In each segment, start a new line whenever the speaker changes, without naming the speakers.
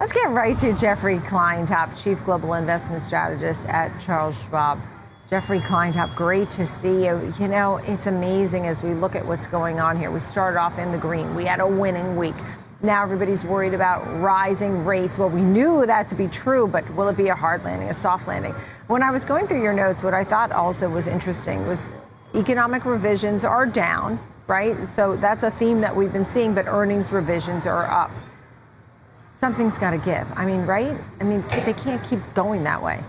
Let's get right to Jeffrey Kleintop, Chief Global Investment Strategist at Charles Schwab. Jeffrey Kleintop, great to see you. You know, it's amazing as we look at what's going on here. We started off in the green. We had a winning week. Now everybody's worried about rising rates. Well, we knew that to be true, but will it be a hard landing, a soft landing? When I was going through your notes, what I thought also was interesting was economic revisions are down, right? So that's a theme that we've been seeing, but earnings revisions are up. Something's got to give. I mean, right? I mean, they can't keep going that way.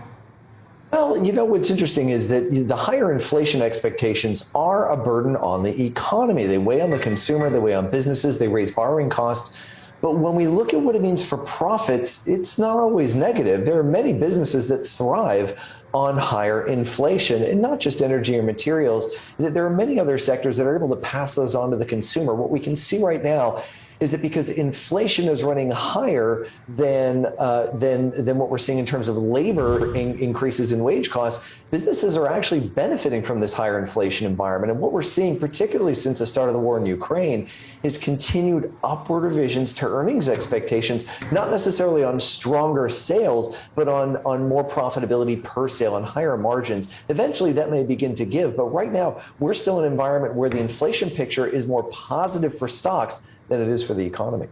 Well, you know what's interesting is that the higher inflation expectations are a burden on the economy. They weigh on the consumer, they weigh on businesses, they raise borrowing costs. But when we look at what it means for profits, it's not always negative. There are many businesses that thrive on higher inflation and not just energy or materials. There are many other sectors that are able to pass those on to the consumer. What we can see right now is that because inflation is running higher than uh, than than what we're seeing in terms of labor in, increases in wage costs, businesses are actually benefiting from this higher inflation environment. And what we're seeing, particularly since the start of the war in Ukraine, is continued upward revisions to earnings expectations, not necessarily on stronger sales, but on on more profitability per sale and higher margins. Eventually, that may begin to give, but right now we're still in an environment where the inflation picture is more positive for stocks than it is for the economy.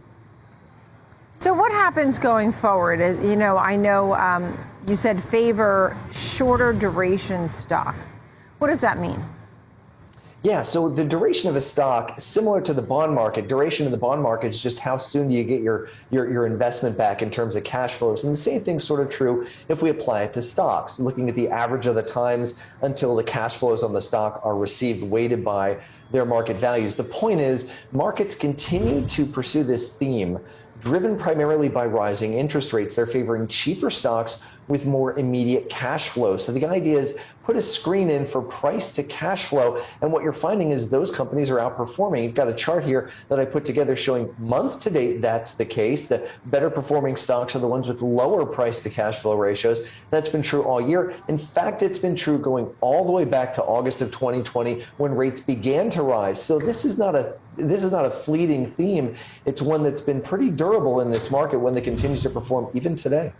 So, what happens going forward? You know, I know um, you said favor shorter duration stocks. What does that mean?
Yeah, so the duration of a stock, similar to the bond market, duration of the bond market is just how soon do you get your, your, your investment back in terms of cash flows. And the same thing's sort of true if we apply it to stocks, looking at the average of the times until the cash flows on the stock are received, weighted by their market values. The point is, markets continue to pursue this theme driven primarily by rising interest rates. They're favoring cheaper stocks with more immediate cash flow. So the idea is put a screen in for price to cash flow. And what you're finding is those companies are outperforming. You've got a chart here that I put together showing month to date that's the case. The better performing stocks are the ones with lower price to cash flow ratios. That's been true all year. In fact, it's been true going all the way back to August of 2020 when rates began to rise. So this is not a this is not a fleeting theme. It's one that's been pretty durable in this market, one that continues to perform even today.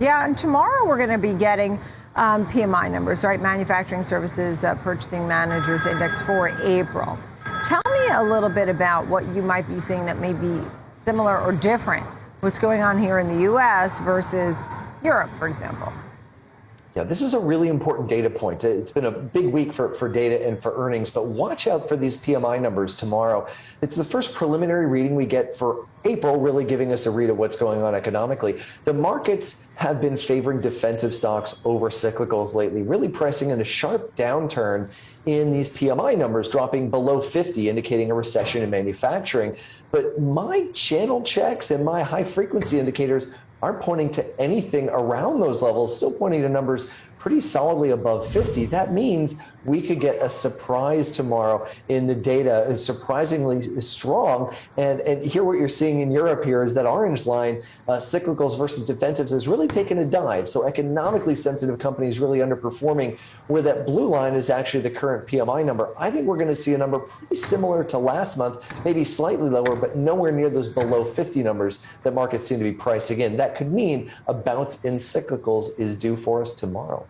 Yeah, and tomorrow we're going to be getting um, PMI numbers, right? Manufacturing Services uh, Purchasing Managers Index for April. Tell me a little bit about what you might be seeing that may be similar or different. What's going on here in the US versus Europe, for example?
Yeah, this is a really important data point. It's been a big week for, for data and for earnings, but watch out for these PMI numbers tomorrow. It's the first preliminary reading we get for April, really giving us a read of what's going on economically. The markets have been favoring defensive stocks over cyclicals lately, really pressing in a sharp downturn in these PMI numbers, dropping below 50, indicating a recession in manufacturing. But my channel checks and my high frequency indicators aren't pointing to anything around those levels, still pointing to numbers pretty solidly above 50. That means we could get a surprise tomorrow in the data is surprisingly strong. And, and here what you're seeing in Europe here is that orange line, uh, cyclicals versus defensives, has really taken a dive. So economically sensitive companies really underperforming, where that blue line is actually the current PMI number. I think we're going to see a number pretty similar to last month, maybe slightly lower, but nowhere near those below 50 numbers that markets seem to be pricing in. That could mean a bounce in cyclicals is due for us tomorrow.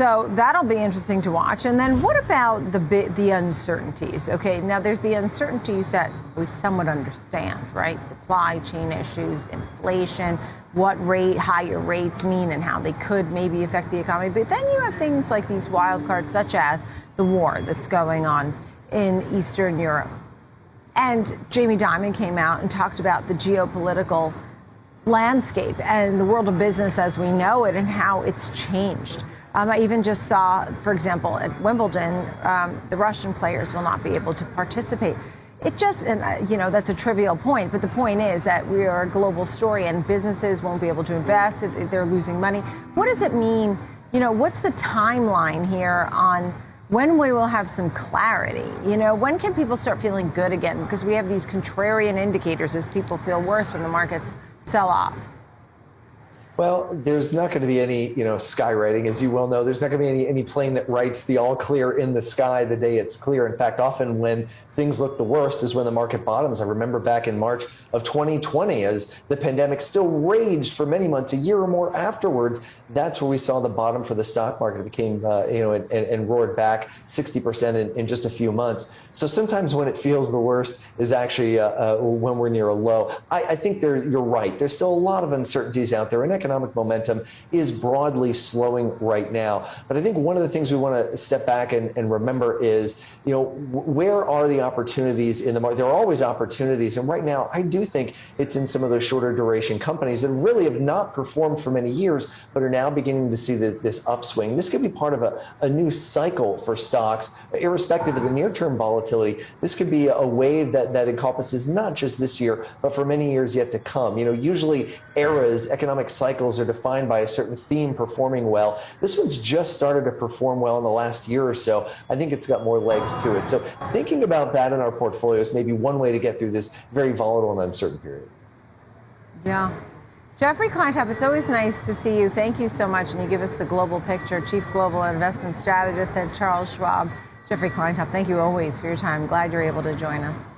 So that'll be interesting to watch. And then what about the the uncertainties? Okay, now there's the uncertainties that we somewhat understand, right? Supply chain issues, inflation, what rate higher rates mean and how they could maybe affect the economy. But then you have things like these wild cards such as the war that's going on in Eastern Europe. And Jamie Dimon came out and talked about the geopolitical landscape and the world of business as we know it and how it's changed. Um, I even just saw, for example, at Wimbledon, um, the Russian players will not be able to participate. It just, and uh, you know, that's a trivial point, but the point is that we are a global story and businesses won't be able to invest, they're losing money. What does it mean? You know, what's the timeline here on when we will have some clarity? You know, when can people start feeling good again? Because we have these contrarian indicators as people feel worse when the markets sell off.
Well, there's not going to be any, you know, skywriting, as you well know. There's not going to be any any plane that writes the all clear in the sky the day it's clear. In fact, often when things look the worst is when the market bottoms. I remember back in March of 2020, as the pandemic still raged for many months, a year or more afterwards. That's where we saw the bottom for the stock market. It became, uh, you know, and, and, roared back 60% in, in, just a few months. So sometimes when it feels the worst is actually uh, uh, when we're near a low. I, I think you're right. There's still a lot of uncertainties out there, and economic momentum is broadly slowing right now. But I think one of the things we want to step back and, and remember is, you know, where are the opportunities in the market? There are always opportunities, and right now I do think it's in some of those shorter duration companies that really have not performed for many years, but are now beginning to see the, this upswing. This could be part of a, a new cycle for stocks, irrespective of the near-term volatility. This could be a wave that that encompasses not just this year, but for many years yet to come. You know, usually eras, economic cycles are defined by a certain theme performing well. This one's just started to perform well in the last year or so. I think it's got more legs to it. So thinking about that in our portfolios may be one way to get through this very volatile and uncertain period.
Yeah. Jeffrey Kleintop, it's always nice to see you. Thank you so much. And you give us the global picture, Chief Global Investment Strategist at Charles Schwab. Jeffrey Kleintop, thank you always for your time. Glad you're able to join us.